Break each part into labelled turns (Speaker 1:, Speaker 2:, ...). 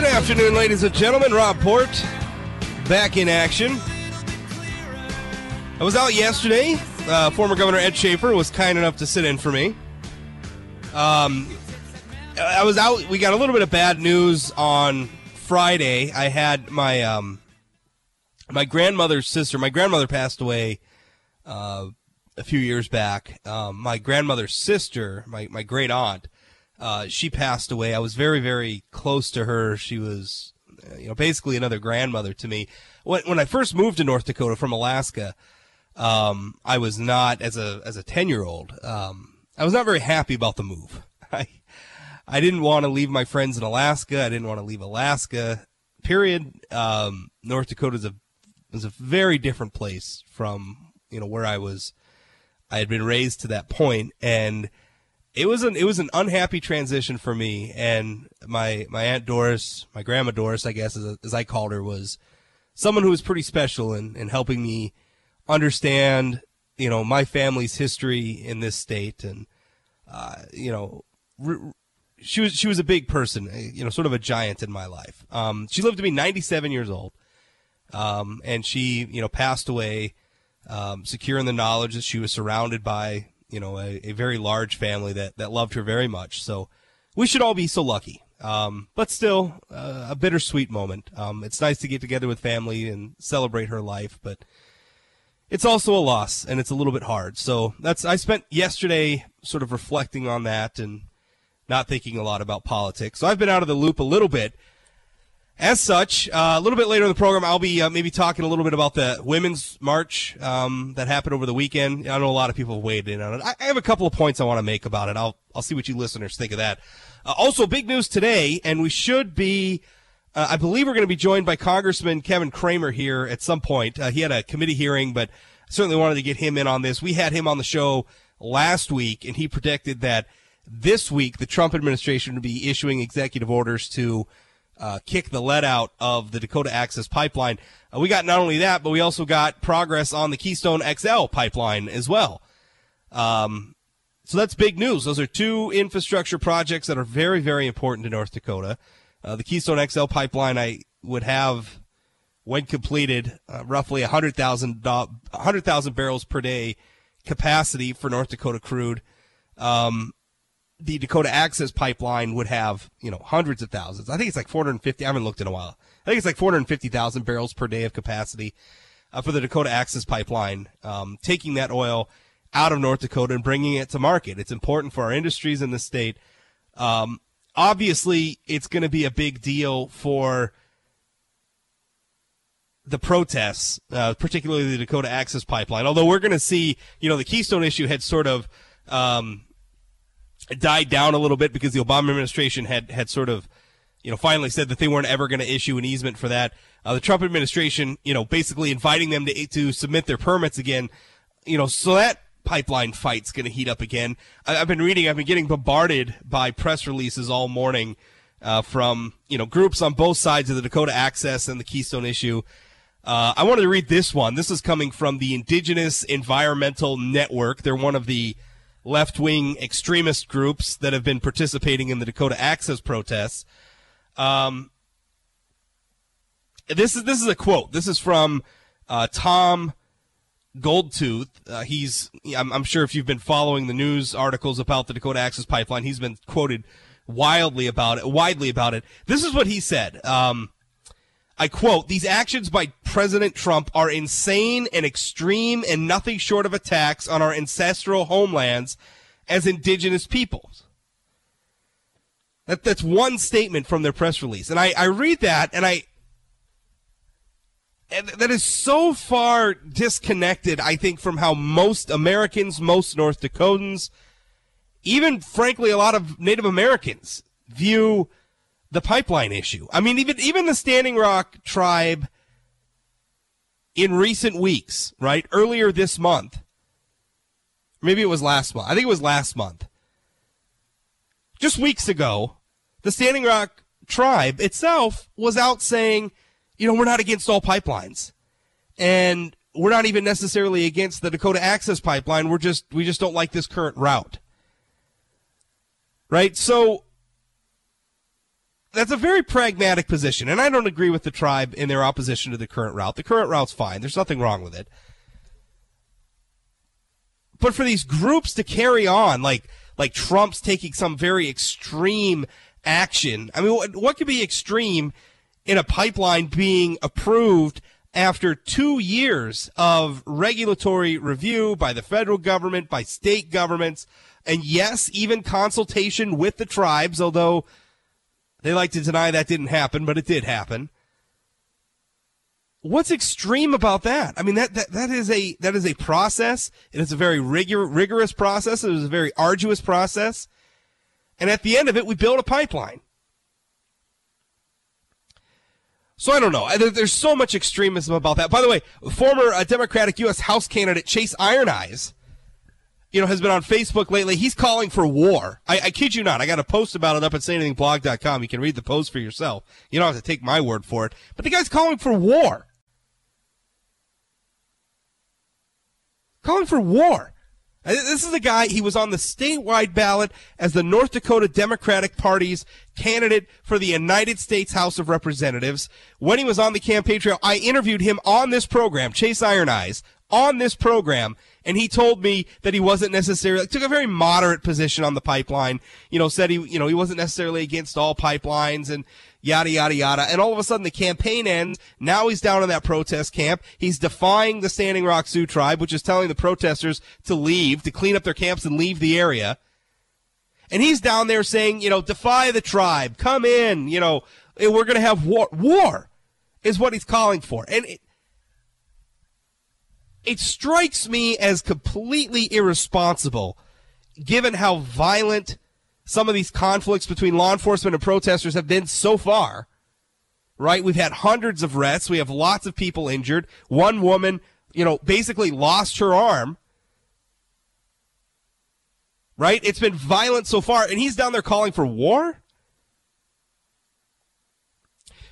Speaker 1: Good afternoon, ladies and gentlemen. Rob Port back in action. I was out yesterday. Uh, former Governor Ed Schafer was kind enough to sit in for me. Um, I was out. We got a little bit of bad news on Friday. I had my um, my grandmother's sister. My grandmother passed away uh, a few years back. Um, my grandmother's sister, my my great aunt, uh, she passed away. I was very very close to her. She was, uh, you know, basically another grandmother to me. When when I first moved to North Dakota from Alaska, um, I was not as a as a ten year old. Um, I was not very happy about the move. I I didn't want to leave my friends in Alaska. I didn't want to leave Alaska. Period. Um, North Dakota is a is a very different place from you know where I was. I had been raised to that point, and it was an it was an unhappy transition for me. And my my aunt Doris, my grandma Doris, I guess as, as I called her, was someone who was pretty special in, in helping me understand you know my family's history in this state, and uh, you know. Re- she was she was a big person, you know, sort of a giant in my life. Um, she lived to be 97 years old, um, and she you know passed away, um, secure in the knowledge that she was surrounded by you know a, a, very large family that that loved her very much. So we should all be so lucky. Um, but still, uh, a bittersweet moment. Um, it's nice to get together with family and celebrate her life, but it's also a loss and it's a little bit hard. So that's I spent yesterday sort of reflecting on that and not thinking a lot about politics. So I've been out of the loop a little bit. As such, uh, a little bit later in the program, I'll be uh, maybe talking a little bit about the women's march um, that happened over the weekend. I know a lot of people weighed in on it. I have a couple of points I want to make about it. I'll I'll see what you listeners think of that. Uh, also, big news today, and we should be. Uh, I believe we're going to be joined by Congressman Kevin Cramer here at some point. Uh, he had a committee hearing, but certainly wanted to get him in on this. We had him on the show last week, and he predicted that this week the Trump administration would be issuing executive orders to uh, kick the lead out of the Dakota Access Pipeline. Uh, we got not only that, but we also got progress on the Keystone XL pipeline as well. Um, so that's big news. Those are two infrastructure projects that are very, very important to North Dakota. Uh, the Keystone XL pipeline, I would have, when completed, uh, roughly 100,000 100, barrels per day capacity for North Dakota crude. Um, the Dakota Access Pipeline would have, you know, hundreds of thousands. I think it's like 450. I haven't looked in a while. I think it's like 450,000 barrels per day of capacity uh, for the Dakota Access Pipeline, um, taking that oil out of North Dakota and bringing it to market. It's important for our industries in the state. Um, obviously, it's going to be a big deal for the protests, uh, particularly the Dakota Access Pipeline. Although we're going to see, you know, the Keystone issue had sort of um, died down a little bit because the Obama administration had had sort of, you know, finally said that they weren't ever going to issue an easement for that. Uh, the Trump administration, you know, basically inviting them to to submit their permits again, you know, so that pipeline fight's going to heat up again. I, have been reading, I've been getting bombarded by press releases all morning uh, from you know groups on both sides of the Dakota Access and the Keystone issue. Uh, I wanted to read this one. This is coming from the Indigenous Environmental Network. They're one of the left wing extremist groups that have been participating in the Dakota Access protests. Um, this is this is a quote. This is from uh, Tom Goldtooth. Uh, he's I'm, I'm, sure if you've been following the news articles about the Dakota Access Pipeline, he's been quoted wildly about it, widely about it. This is what he said. Um, I quote, these actions by President Trump are insane and extreme and nothing short of attacks on our ancestral homelands as indigenous peoples. That, that's one statement from their press release. And I, I read that and I, and that is so far disconnected, I think, from how most Americans, most North Dakotans, even frankly, a lot of Native Americans view the pipeline issue. I mean, even even the Standing Rock tribe in recent weeks, right? Earlier this month, maybe it was last month. I think it was last month. Just weeks ago, the Standing Rock tribe itself was out saying, you know, we're not against all pipelines. And we're not even necessarily against the Dakota Access Pipeline. We're just we just don't like this current route. Right? So that's a very pragmatic position, and I don't agree with the tribe in their opposition to the current route. The current route's fine. There's nothing wrong with it. But for these groups to carry on, like like Trump's taking some very extreme action. I mean, what, what could be extreme in a pipeline being approved after two years of regulatory review by the federal government, by state governments, and yes, even consultation with the tribes, although they like to deny that didn't happen, but it did happen. What's extreme about that? I mean, that, that, that is a, that is a process. It is a very rigor, rigorous process. It is a very arduous process. And at the end of it, we build a pipeline. So I don't know. There's so much extremism about that. By the way, former uh, Democratic U.S. House candidate Chase Iron Eyes, you know, has been on Facebook lately. He's calling for war. I, I kid you not. I got a post about it up at sayanythingblog.com. You can read the post for yourself. You don't have to take my word for it. But the guy's calling for war. calling for war. Uh, this is a guy, he was on the statewide ballot as the North Dakota Democratic Party's candidate for the United States House of Representatives. When he was on the campaign trail, I interviewed him on this program, Chase Iron Eyes, on this program, and he told me that he wasn't necessarily took a very moderate position on the pipeline. You know, said he you know he wasn't necessarily against all pipelines and yada yada yada. And all of a sudden the campaign ends. Now he's down in that protest camp. He's defying the Standing Rock Sioux tribe, which is telling the protesters to leave, to clean up their camps and leave the area. And he's down there saying, you know, defy the tribe, come in, you know, we're going to have war. War is what he's calling for. And it, it strikes me as completely irresponsible given how violent some of these conflicts between law enforcement and protesters have been so far. Right? We've had hundreds of arrests. We have lots of people injured. One woman, you know, basically lost her arm. Right? It's been violent so far, and he's down there calling for war?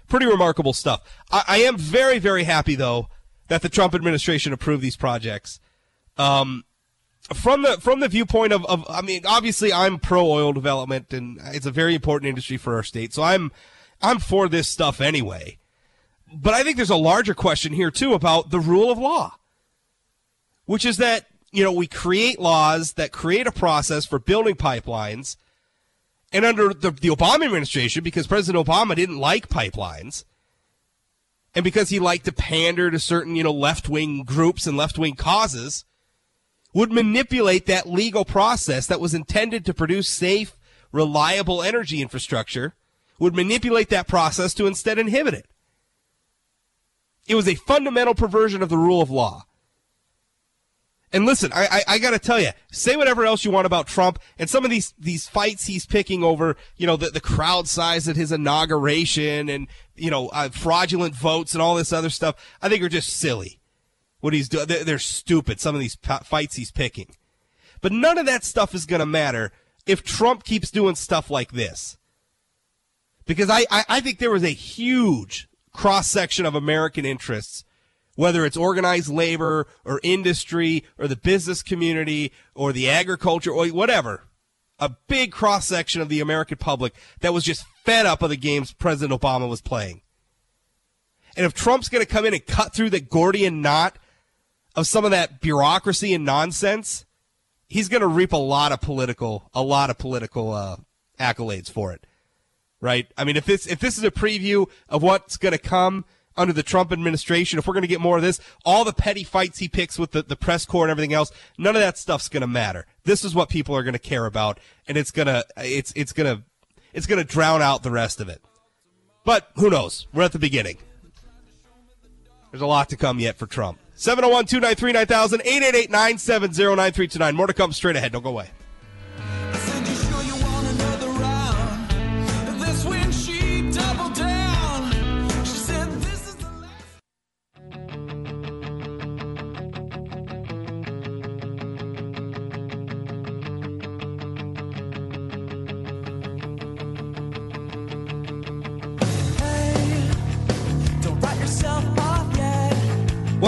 Speaker 1: Pretty remarkable stuff. I, I am very, very happy, though, that the Trump administration approved these projects. Um, from the from the viewpoint of, of I mean, obviously I'm pro oil development and it's a very important industry for our state. So I'm I'm for this stuff anyway. But I think there's a larger question here too about the rule of law. Which is that, you know, we create laws that create a process for building pipelines. And under the, the Obama administration, because President Obama didn't like pipelines, and because he liked to pander to certain, you know, left wing groups and left wing causes, would manipulate that legal process that was intended to produce safe, reliable energy infrastructure, would manipulate that process to instead inhibit it. It was a fundamental perversion of the rule of law. And listen, I, I, I got to tell you, say whatever else you want about Trump and some of these these fights he's picking over, you know, the, the crowd size at his inauguration and you know uh, fraudulent votes and all this other stuff. I think are just silly what he's doing. They're stupid. Some of these fights he's picking, but none of that stuff is going to matter if Trump keeps doing stuff like this. Because I, I, I think there was a huge cross section of American interests, whether it's organized labor or industry or the business community or the agriculture or whatever, a big cross section of the American public that was just fed up of the games President Obama was playing. And if Trump's going to come in and cut through the Gordian knot of some of that bureaucracy and nonsense, he's going to reap a lot of political, a lot of political uh, accolades for it. Right? I mean, if this if this is a preview of what's going to come under the Trump administration, if we're going to get more of this, all the petty fights he picks with the, the press corps and everything else, none of that stuff's going to matter. This is what people are going to care about, and it's gonna it's it's gonna it's gonna drown out the rest of it. But who knows? We're at the beginning. There's a lot to come yet for Trump. 701 293 9000 888 970 9329. More to come straight ahead. Don't go away.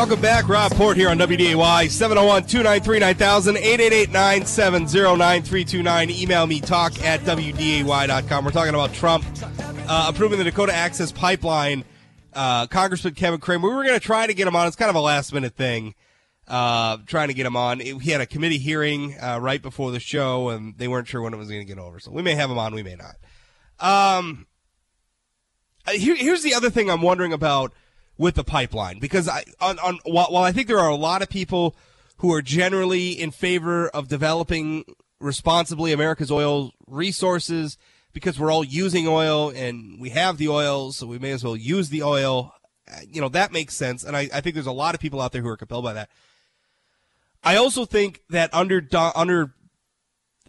Speaker 1: Welcome back. Rob Port here on WDAY 701 293 9000 888 970 9329. Email me talk at WDAY.com. We're talking about Trump uh, approving the Dakota Access Pipeline. Uh, Congressman Kevin Cramer, we were going to try to get him on. It's kind of a last minute thing, uh, trying to get him on. He had a committee hearing uh, right before the show, and they weren't sure when it was going to get over. So we may have him on, we may not. Um, uh, here, here's the other thing I'm wondering about with the pipeline, because I, on, on while, while I think there are a lot of people who are generally in favor of developing responsibly America's oil resources because we're all using oil and we have the oil, so we may as well use the oil. You know, that makes sense. And I, I think there's a lot of people out there who are compelled by that. I also think that under, under,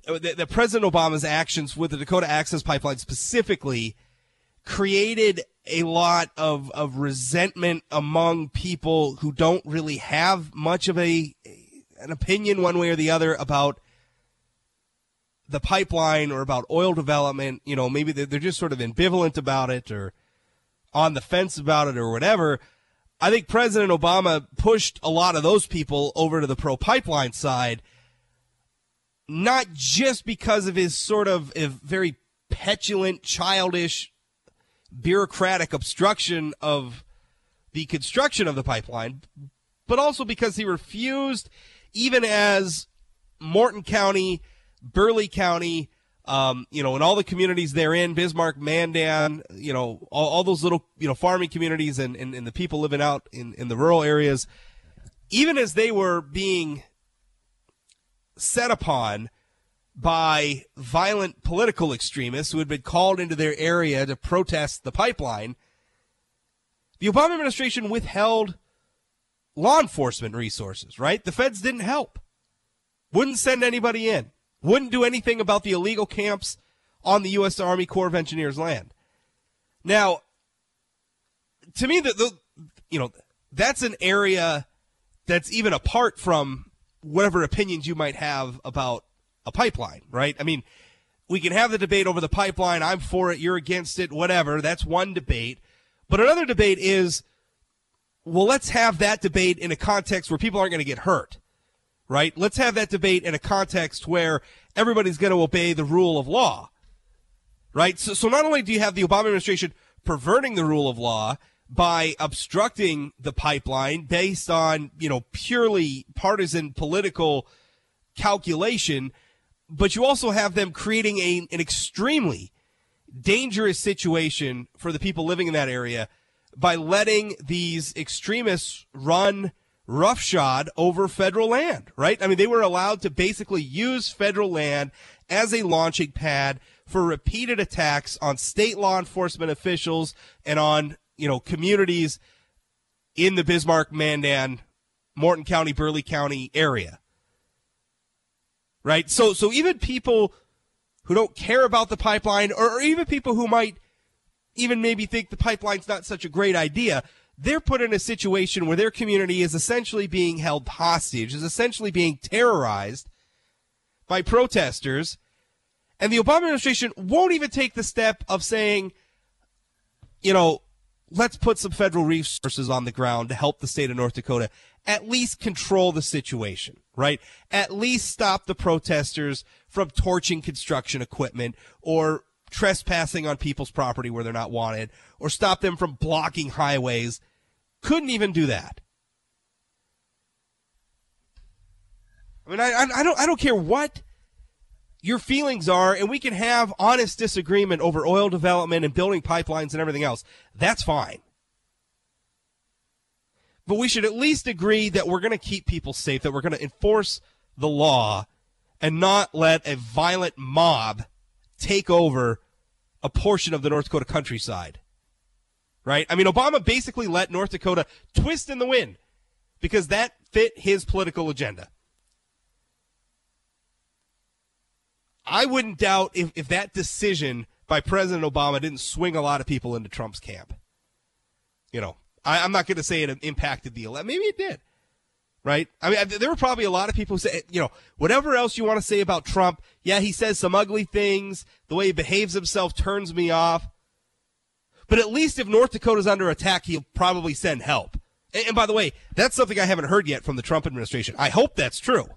Speaker 1: uh, that, that President Obama's actions with the Dakota Access Pipeline specifically created a lot of, of resentment among people who don't really have much of a, an opinion one way or the other about the pipeline or about oil development, you know, maybe they're, just sort of ambivalent about it or on the fence about it or whatever. I think President Obama pushed a lot of those people over to the pro pipeline side, not just because of his sort of very petulant, childish, bureaucratic obstruction of the construction of the pipeline, but also because he refused, even as Morton County Burleigh County, um, you know, and all the communities they're in, Bismarck, Mandan, you know, all, all those little, you know, farming communities and, and, and the people living out in, in the rural areas, even as they were being set upon by violent political extremists who had been called into their area to protest the pipeline, the Obama administration withheld law enforcement resources, right? The feds didn't help, wouldn't send anybody in wouldn't do anything about the illegal camps on the U.S. Army Corps of Engineers land. Now, to me, the, the you know that's an area that's even apart from whatever opinions you might have about a pipeline, right? I mean, we can have the debate over the pipeline. I'm for it. You're against it. Whatever. That's one debate. But another debate is, well, let's have that debate in a context where people aren't going to get hurt right? Let's have that debate in a context where everybody's going to obey the rule of law, right? So, so not only do you have the Obama administration perverting the rule of law by obstructing the pipeline based on, you know, purely partisan political calculation, but you also have them creating a, an extremely dangerous situation for the people living in that area by letting these extremists run roughshod over federal land, right? I mean, they were allowed to basically use federal land as a launching pad for repeated attacks on state law enforcement officials and on, you know, communities in the Bismarck, Mandan, Morton County, Burleigh County area. Right? So so even people who don't care about the pipeline or, or even people who might even maybe think the pipeline's not such a great idea, they're put in a situation where their community is essentially being held hostage, is essentially being terrorized by protesters. And the Obama administration won't even take the step of saying, you know, let's put some federal resources on the ground to help the state of North Dakota at least control the situation, right? At least stop the protesters from torching construction equipment or trespassing on people's property where they're not wanted or stop them from blocking highways couldn't even do that. I mean, I, I, don't, I don't care what your feelings are, and we can have honest disagreement over oil development and building pipelines and everything else. That's fine. But we should at least agree that we're going to keep people safe, that we're going to enforce the law and not let a violent mob take over a portion of the North Dakota countryside right? I mean, Obama basically let North Dakota twist in the wind because that fit his political agenda. I wouldn't doubt if, if that decision by President Obama didn't swing a lot of people into Trump's camp. You know, I, am not going to say it impacted the election. Maybe it did. Right? I mean, there were probably a lot of people who say, you know, whatever else you want to say about Trump, yeah, he says some ugly things. The way he behaves himself turns me off. But at least if North Dakota's under attack, he'll probably send help. And, and by the way, that's something I haven't heard yet from the Trump administration. I hope that's true.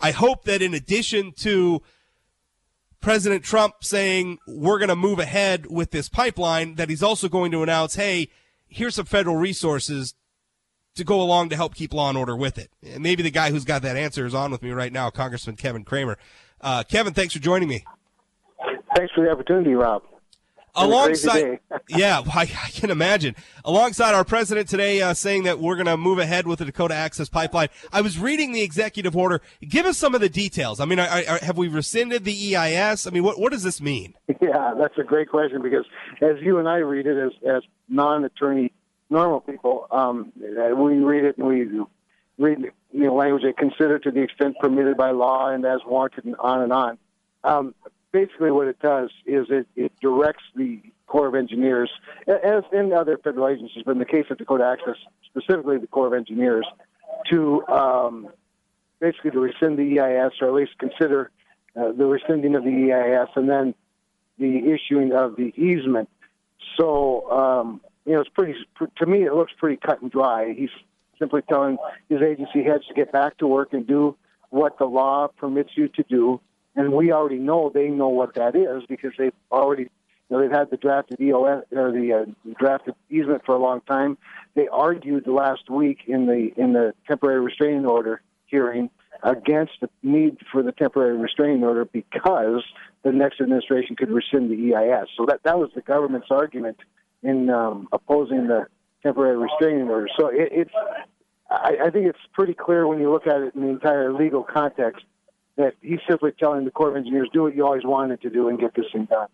Speaker 1: I hope that in addition to President Trump saying we're going to move ahead with this pipeline, that he's also going to announce, hey, here's some federal resources to go along to help keep law and order with it. And maybe the guy who's got that answer is on with me right now, Congressman Kevin Cramer. Uh, Kevin, thanks for joining me.
Speaker 2: Thanks for the opportunity, Rob.
Speaker 1: Alongside, yeah, I, I, can imagine. Alongside our president today uh, saying that we're going to move ahead with the Dakota Access Pipeline. I was reading the executive order. Give us some of the details. I mean, I, I, have we rescinded the EIS? I mean, what what does this mean?
Speaker 2: Yeah, that's a great question because as you and I read it as as non-attorney normal people, um, we read it and we read you know language that consider to the extent permitted by law and as warranted and on and on. Um, basically, what it does is it, it directs the Corps of Engineers, as in other federal agencies, but in the case of Dakota Access, specifically the Corps of Engineers, to um, basically to rescind the EIS or at least consider uh, the rescinding of the EIS and then the issuing of the easement. So um, you know, it's pretty. To me, it looks pretty cut and dry. He's simply telling his agency heads to get back to work and do what the law permits you to do. And we already know they know what that is because they've already, you know, they've had the drafted EOS or the uh, drafted easement for a long time. They argued last week in the in the temporary restraining order hearing against the need for the temporary restraining order because the next administration could rescind the EIS. So that that was the government's argument in um, opposing the temporary restraining order. So it, it's, I, I think it's pretty clear when you look at it in the entire legal context that he's simply telling the Corps of Engineers, do what you always wanted to do and get this thing done.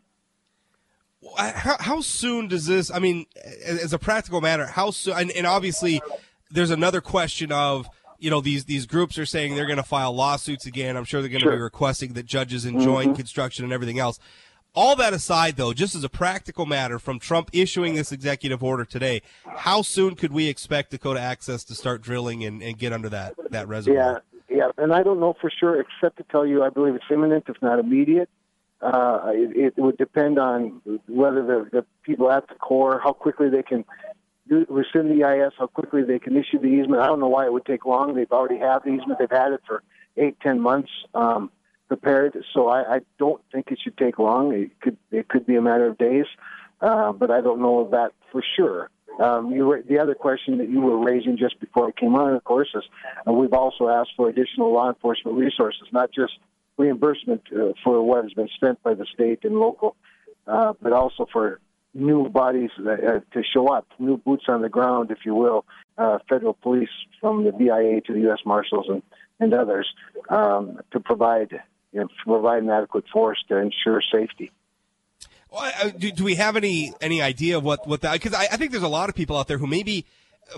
Speaker 1: How, how soon does this, I mean, as a practical matter, how soon, and, and obviously there's another question of, you know these these groups are saying they're going to file lawsuits again. I'm sure they're going to sure. be requesting that judges enjoin mm-hmm. construction and everything else. All that aside, though, just as a practical matter, from Trump issuing this executive order today, how soon could we expect Dakota Access to start drilling and, and get under that, that reservoir?
Speaker 2: Yeah, and I don't know for sure, except to tell you I believe it's imminent, if not immediate. Uh, it, it, would depend on whether the, the people at the Corps, how quickly they can do, rescind the EIS, how quickly they can issue the easement. I don't know why it would take long. They've already have the easement. They've had it for eight, ten months. Um, prepared. So I, I don't think it should take long. It could it could be a matter of days, uh, but I don't know that for sure. Um, you, the other question that you were raising just before I came on, of course, is uh, we've also asked for additional law enforcement resources, not just reimbursement uh, for what has been spent by the state and local, uh, but also for new bodies uh, to show up, new boots on the ground, if you will, uh, federal police from the BIA to the U.S. Marshals and, and others um, to provide you know, provide an adequate force to ensure safety.
Speaker 1: Do, do we have any any idea of what what that? Because I, I think there's a lot of people out there who maybe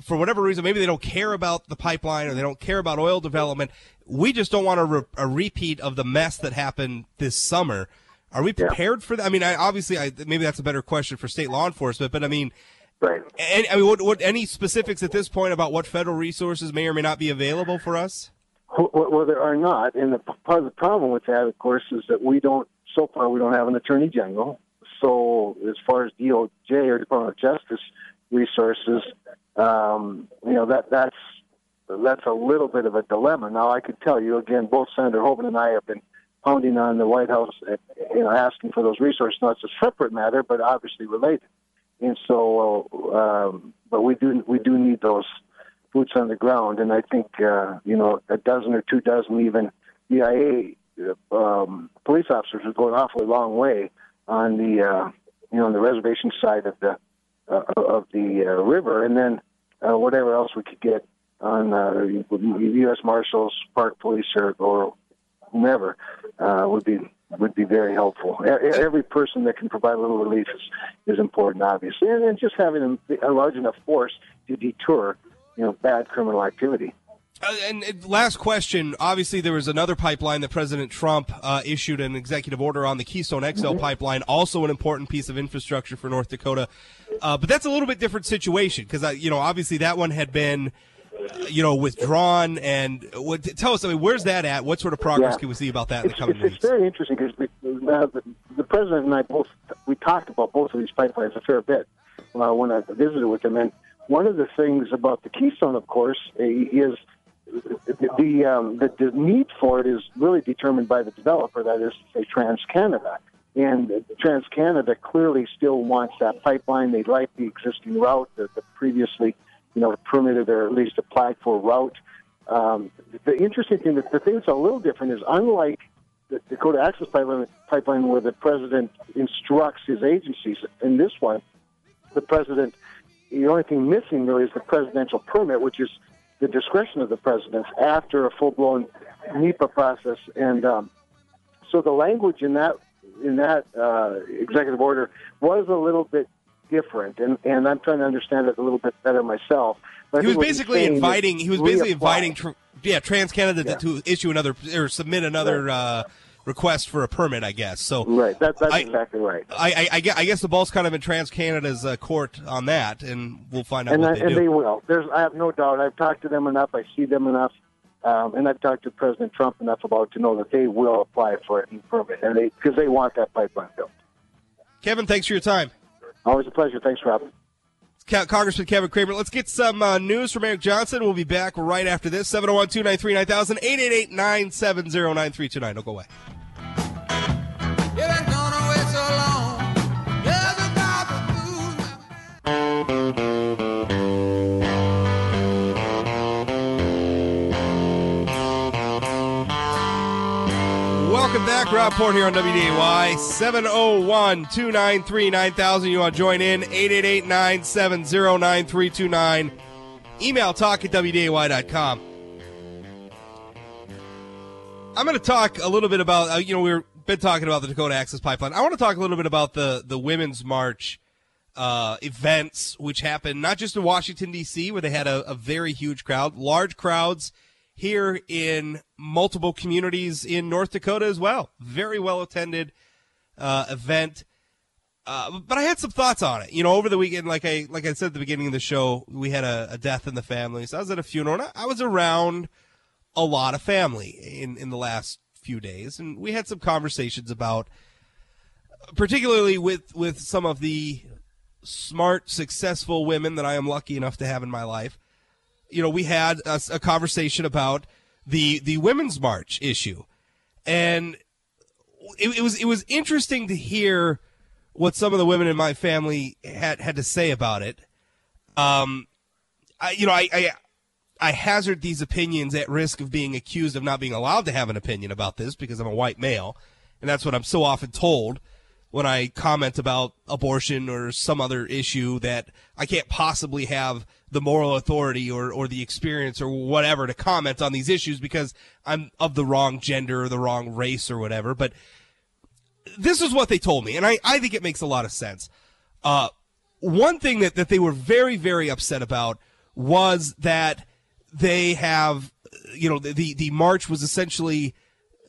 Speaker 1: for whatever reason, maybe they don't care about the pipeline or they don't care about oil development. We just don't want a, re- a repeat of the mess that happened this summer. Are we prepared yeah. for that? I mean, I, obviously, I, maybe that's a better question for state law enforcement, but I mean,
Speaker 2: right.
Speaker 1: Any, I mean, what, what, any specifics at this point about what federal resources may or may not be available for us?
Speaker 2: Well, there are not, and the part of the problem with that, of course, is that we don't. So far, we don't have an attorney general. So, as far as DOJ or Department of Justice resources, um, you know that that's that's a little bit of a dilemma. Now, I could tell you again, both Senator Hoeven and I have been pounding on the White House, uh, you know, asking for those resources. Now, it's a separate matter, but obviously related. And so, um, but we do we do need those boots on the ground. And I think, uh, you know, a dozen or two dozen even BIA um, police officers would go an awfully long way on the, uh, you know, on the reservation side of the uh, of the uh, river, and then uh, whatever else we could get on uh, U.S. Marshals, Park Police, or, or whomever uh, would be would be very helpful. Every person that can provide a little relief is, is important, obviously, and then just having a, a large enough force to deter you know bad criminal activity.
Speaker 1: Uh, and, last question. Obviously, there was another pipeline that President Trump uh, issued an executive order on the Keystone XL mm-hmm. pipeline, also an important piece of infrastructure for North Dakota. Uh, but that's a little bit different situation because, uh, you know, obviously that one had been, you know, withdrawn. And what, tell us, I mean, where's that at? What sort of progress yeah. can we see about that in the coming
Speaker 2: it's,
Speaker 1: weeks?
Speaker 2: It's very interesting because uh, the, the, president and I both we talked about both of these pipelines a fair bit when I visited with him, and one of the things about the Keystone, of course, is the the, um, the the need for it is really determined by the developer. That is, say, Trans Canada. And Trans Canada clearly still wants that pipeline. They like the existing route, the, the previously, you know, permitted or at least applied for route. Um, the interesting thing, the thing that's a little different is unlike the Dakota Access Pipeline, pipeline where the president instructs his agencies, in this one, the president, the only thing missing really is the presidential permit, which is the discretion of the president after a full-blown NEPA process. And um, so the language in that in that uh, executive order was a little bit different, and, and I'm trying to understand it a little bit better myself.
Speaker 1: But he was basically inviting. He was basically inviting. Tr- yeah, Trans Canada yeah. to, to, issue another or submit another right. uh, request for a permit. I guess so.
Speaker 2: Right. That, that's I, exactly right.
Speaker 1: I, I, I, guess the ball's kind of in Trans Canada's uh, court on that, and we'll find out.
Speaker 2: And,
Speaker 1: I,
Speaker 2: they, and they will. There's. I have no doubt. I've talked to them enough. I see them enough. Um, and I've talked to President Trump enough about to know that they will apply for a permit, and they because they want that pipeline built.
Speaker 1: Kevin, thanks for your time.
Speaker 2: Always a pleasure. Thanks, Robin.
Speaker 1: Congressman Kevin Cramer. Let's get some uh, news from Eric Johnson. We'll be back right after this. 701 293 9000 888 970 9329. Don't go away. Back. Rob Port here on WDAY. 701 293 9000. You want to join in? 888 970 9329. Email talk at WDAY.com. I'm going to talk a little bit about, uh, you know, we've been talking about the Dakota Access Pipeline. I want to talk a little bit about the, the Women's March uh, events, which happened not just in Washington, D.C., where they had a, a very huge crowd, large crowds here in multiple communities in North Dakota as well. Very well attended uh, event. Uh, but I had some thoughts on it. You know, over the weekend, like I like I said at the beginning of the show, we had a, a death in the family. So I was at a funeral, and I was around a lot of family in in the last few days, and we had some conversations about, particularly with with some of the smart, successful women that I am lucky enough to have in my life you know, we had a, a conversation about the the women's march issue, and it, it, was it was interesting to hear what some of the women in my family had had to say about it. Um, I, you know, I, I I hazard these opinions at risk of being accused of not being allowed to have an opinion about this because I'm a white male, and that's what I'm so often told when I comment about abortion or some other issue that I can't possibly have the moral authority or, or the experience or whatever to comment on these issues because I'm of the wrong gender or the wrong race or whatever. But this is what they told me, and I, I think it makes a lot of sense. Uh, one thing that, that they were very, very upset about was that they have, you know, the, the march was essentially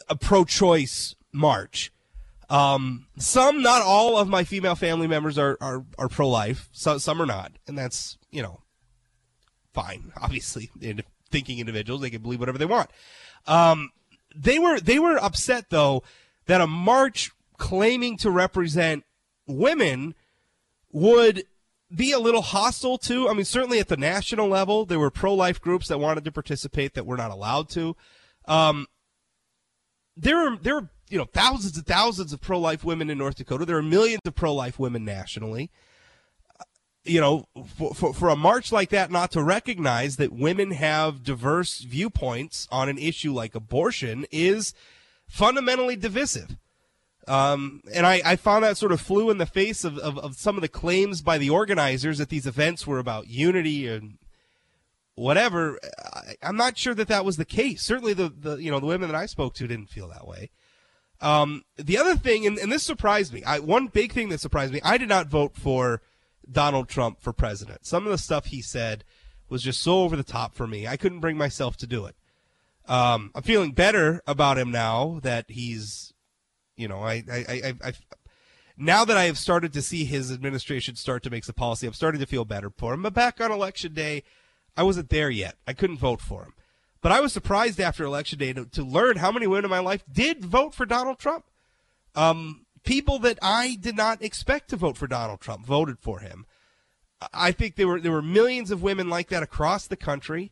Speaker 1: a pro choice march. Um, some, not all of my female family members are, are, are pro life. So, some are not. And that's, you know, fine. Obviously, thinking individuals, they can believe whatever they want. Um, they were they were upset though that a march claiming to represent women would be a little hostile to. I mean, certainly at the national level, there were pro life groups that wanted to participate that were not allowed to. Um, there are there are you know thousands and thousands of pro life women in North Dakota. There are millions of pro life women nationally you know, for, for, for, a march like that not to recognize that women have diverse viewpoints on an issue like abortion is fundamentally divisive. Um, and I, I, found that sort of flew in the face of, of, of, some of the claims by the organizers that these events were about unity and whatever. I, am not sure that that was the case. Certainly, the, the you know the women that I spoke to didn't feel that way. Um, the other thing, and, and this surprised me. I, one big thing that surprised me. I did not vote for Donald Trump for president. Some of the stuff he said was just so over the top for me. I couldn't bring myself to do it. Um, I'm feeling better about him now that he's, you know, I, I, I, I, now that I have started to see his administration start to make some policy, I'm starting to feel better for him. But back on election day, I wasn't there yet. I couldn't vote for him. But I was surprised after election day to, to learn how many women in my life did vote for Donald Trump. Um, people that I did not expect to vote for Donald Trump voted for him. I think there were there were millions of women like that across the country.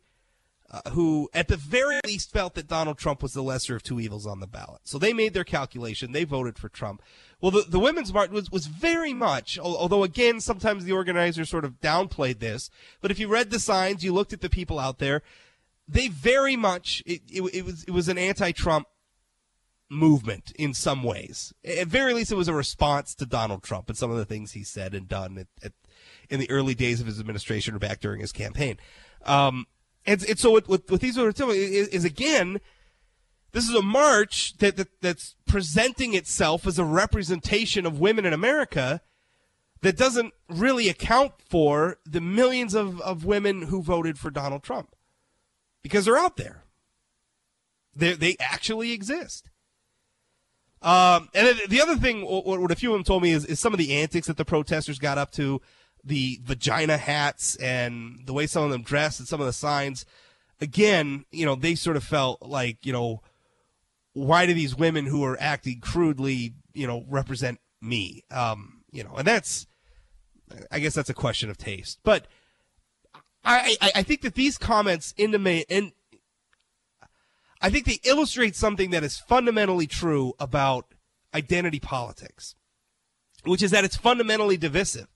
Speaker 1: uh, who, at the very least, felt that Donald Trump was the lesser of two evils on the ballot. So they made their calculation. They voted for Trump. Well, the, the women's march was, was very much, although again, sometimes the organizers sort of downplayed this, but if you read the signs, you looked at the people out there, they very much, it, it, it was, it was an anti-Trump movement in some ways. At very least, it was a response to Donald Trump and some of the things he said and done at, at, in the early days of his administration or back during his campaign. Um, and, and so what, what, what these are telling is, is again, this is a march that, that that's presenting itself as a representation of women in America that doesn't really account for the millions of, of women who voted for Donald Trump because they're out there. They they actually exist. Um, and the other thing, what, what a few of them told me is, is some of the antics that the protesters got up to the vagina hats and the way some of them dressed and some of the signs, again, you know, they sort of felt like, you know, why do these women who are acting crudely, you know, represent me? Um, you know, and that's, I guess that's a question of taste. But I, I, I think that these comments intimate, and I think they illustrate something that is fundamentally true about identity politics, which is that it's fundamentally divisive.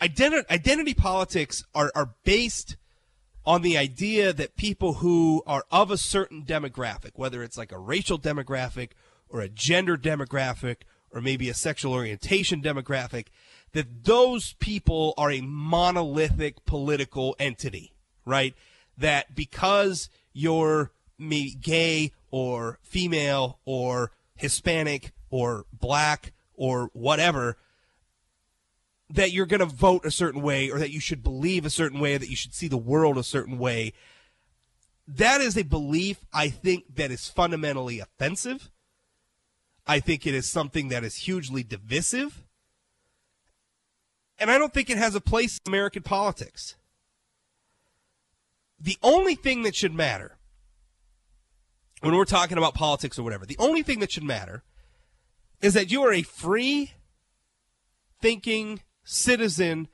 Speaker 1: Identity, identity politics are, are based on the idea that people who are of a certain demographic, whether it's like a racial demographic or a gender demographic or maybe a sexual orientation demographic, that those people are a monolithic political entity, right? That because you're gay or female or Hispanic or black or whatever, that you're going to vote a certain way or that you should believe a certain way, that you should see the world a certain way. That is a belief I think that is fundamentally offensive. I think it is something that is hugely divisive. And I don't think it has a place in American politics. The only thing that should matter when we're talking about politics or whatever, the only thing that should matter is that you are a free thinking, citizen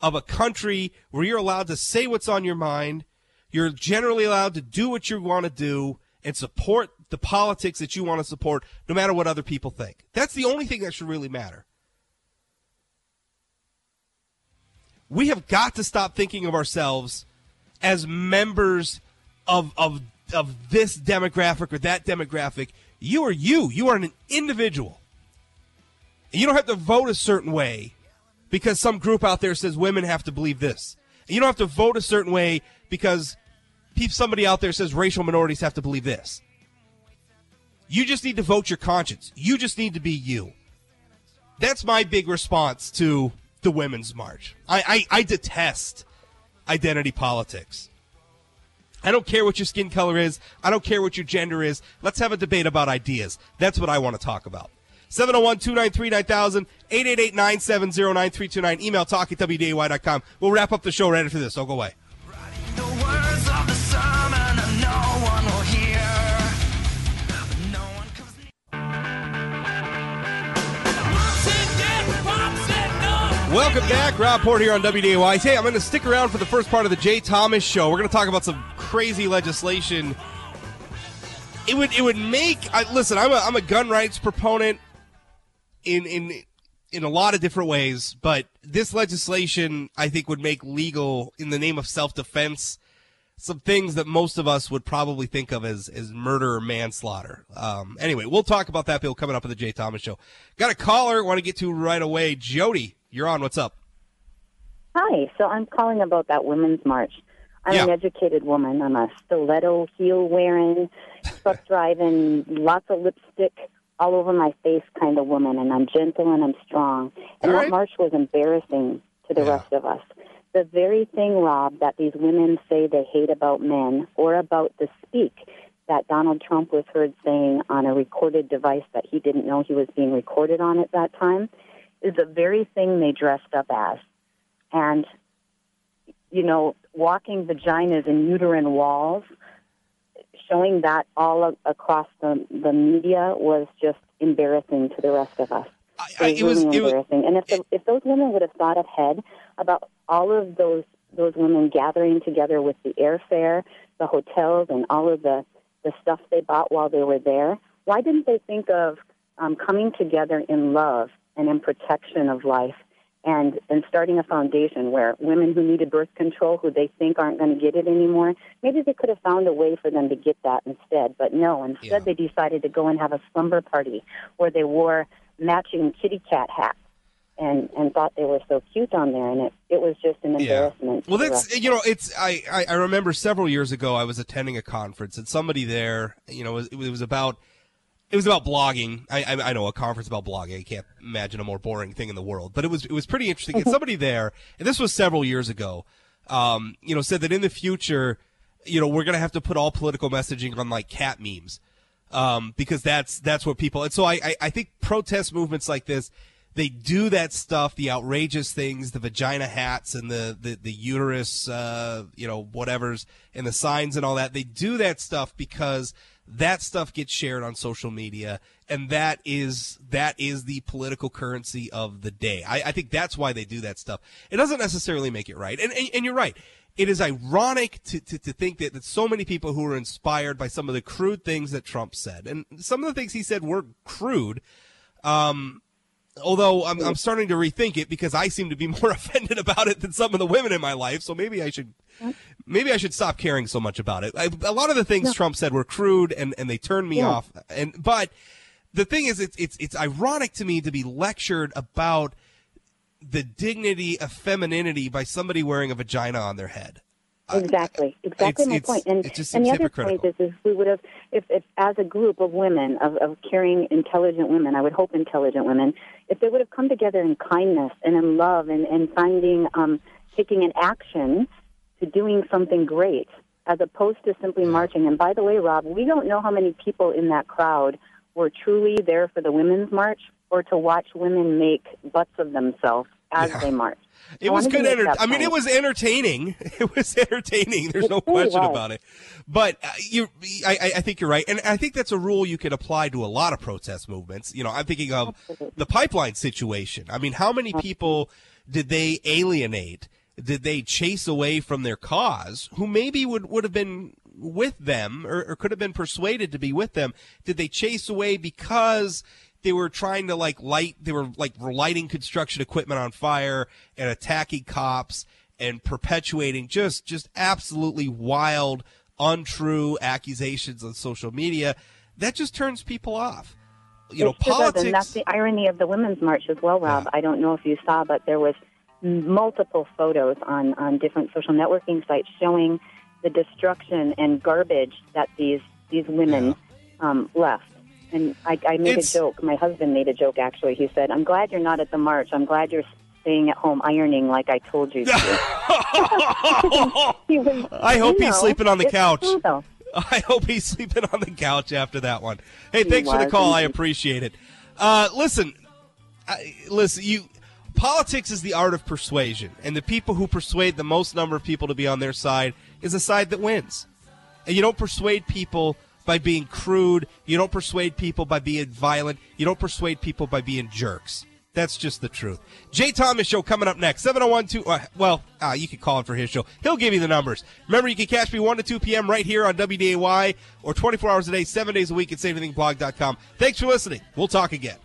Speaker 1: of a country where you're allowed to say what's on your mind. You're generally allowed to do what you want to do and support the politics that you want to support, no matter what other people think. That's the only thing that should really matter. We have got to stop thinking of ourselves as members of, of, of this demographic or that demographic. You are you. You are an individual. You don't have to vote a certain way because some group out there says women have to believe this. You don't have to vote a certain way because somebody out there says racial minorities have to believe this. You just need to vote your conscience. You just need to be you. That's my big response to the Women's March. I, I, I detest identity politics. I don't care what your skin color is. I don't care what your gender is. Let's have a debate about ideas. That's what I want to talk about. 701 293 9000, 888 970 9329. Email talk at WDAY.com. We'll wrap up the show right after this. Don't go away. Welcome back. Rob Port here on WDAY. Hey, I'm going to stick around for the first part of the Jay Thomas show. We're going to talk about some crazy legislation. It would it would make I, listen. I'm a, I'm a gun rights proponent in in in a lot of different ways, but this legislation I think would make legal in the name of self defense some things that most of us would probably think of as as murder or manslaughter. Um, anyway, we'll talk about that bill coming up on the Jay Thomas Show. Got a caller want to get to right away. Jody, you're on. What's up?
Speaker 3: Hi. So I'm calling about that women's march. I'm
Speaker 1: yeah.
Speaker 3: an educated woman. I'm a stiletto heel wearing, truck driving, lots of lipstick all over my face kind of woman, and I'm gentle and I'm strong. And
Speaker 1: All
Speaker 3: that
Speaker 1: right.
Speaker 3: march was embarrassing to the
Speaker 1: Yeah.
Speaker 3: rest of us. The very thing, Rob, that these women say they hate about men or about the speak that Donald Trump was heard saying on a recorded device that he didn't know he was being recorded on at that time the very thing they dressed up as. And, you know, walking vaginas and uterine walls showing that all across the the media was just embarrassing to the rest of us.
Speaker 1: I, I,
Speaker 3: It
Speaker 1: it
Speaker 3: was
Speaker 1: was
Speaker 3: really
Speaker 1: it was
Speaker 3: embarrassing. and if the, if those women would have thought ahead about all of those those women gathering together with the airfare, the hotels, and all of the, the stuff they bought while they were there? Why didn't they think of um, coming together in love and in protection of life and, and starting a foundation where women who needed birth control, who they think aren't going to get it anymore, maybe they could have found a way for them to get that instead. But no, instead
Speaker 1: Yeah.
Speaker 3: they decided to go and have a slumber party where they wore matching kitty cat hats and, and thought they were so cute on there. And it, it was just an embarrassment. to
Speaker 1: Well, that's you know, it's I, I I remember several years ago I was attending a conference and somebody there, you know, it was, it was about it was about blogging. I, I I know a conference about blogging. I can't imagine a more boring thing in the world, but it was it was pretty interesting. And somebody there, and this was several years ago, um, you know, said that in the future, you know, we're gonna have to put all political messaging on like cat memes, um, because that's that's what people. And so I, I I think protest movements like this. They do that stuff, the outrageous things, the vagina hats and the, the, the uterus, uh, you know, whatever's and the signs and all that. They do that stuff because that stuff gets shared on social media and that is that is the political currency of the day. I, I think that's why they do that stuff. It doesn't necessarily make it right. And, and, and you're right. It is ironic to, to, to think that, that so many people who were inspired by some of the crude things that trump said and some of the things he said were crude um, although I'm, I'm starting to rethink it because I seem to be more offended about it than some of the women in my life. So maybe I should, maybe I should stop caring so much about it. I, a lot of the things Trump said were crude and, and they turned me
Speaker 3: Yeah.
Speaker 1: off. And but the thing is, it's it's it's ironic to me to be lectured about the dignity of femininity by somebody wearing a vagina on their head.
Speaker 3: Exactly, exactly
Speaker 1: it's-
Speaker 3: my
Speaker 1: it's-
Speaker 3: point. And and the other point is, is we would have, if, if as a group of women, of, of caring, intelligent women, I would hope intelligent women, if they would have come together in kindness and in love and, and finding, um, taking an action to doing something great, as opposed to simply marching. And by the way, Rob, we don't know how many people in that crowd were truly there for the women's march or to watch women make butts of themselves as
Speaker 1: Yeah.
Speaker 3: they march.
Speaker 1: It
Speaker 3: I
Speaker 1: was good. Enter- I mean, it was entertaining. It was entertaining. There's
Speaker 3: It
Speaker 1: no
Speaker 3: really
Speaker 1: question
Speaker 3: was.
Speaker 1: about it. But uh, you, I, I- I think you're right, and I think that's a rule you could apply to a lot of protest movements. You know, I'm thinking of the pipeline situation. I mean, how many people did they alienate? Did they chase away from their cause? Who maybe would would have been with them, or, or could have been persuaded to be with them? Did they chase away because? They were trying to like light they were like lighting construction equipment on fire and attacking cops and perpetuating just just absolutely wild untrue accusations on social media that just turns people off you know
Speaker 3: It sure does,
Speaker 1: politics
Speaker 3: and that's the irony of the women's march as well, Rob.
Speaker 1: Yeah.
Speaker 3: I don't know if you saw, but there was multiple photos on on different social networking sites showing the destruction and garbage that these these women um, left. And I, I made
Speaker 1: It's-
Speaker 3: a joke. My husband made a joke. Actually, he said, "I'm glad you're not at the march. I'm glad you're staying at home ironing like I told you to." Was-
Speaker 1: I hope
Speaker 3: you
Speaker 1: he's
Speaker 3: know,
Speaker 1: sleeping on the couch.
Speaker 3: true.
Speaker 1: I hope he's sleeping on the couch after that one. Hey,
Speaker 3: He
Speaker 1: thanks for the call. I appreciate it. Uh, listen, I, listen. You, politics is the art of persuasion, and the people who persuade the most number of people to be on their side is the side that wins. And you don't persuade people by being crude. You don't persuade people by being violent. You don't persuade people by being jerks. That's just the truth. Jay Thomas Show coming up next. 701 uh, well, uh, you can call him for his show. He'll give you the numbers. Remember, you can catch me 1 to 2 p.m. right here on WDAY or 24 hours a day, 7 days a week at SayAnythingBlog.com. Thanks for listening. We'll talk again.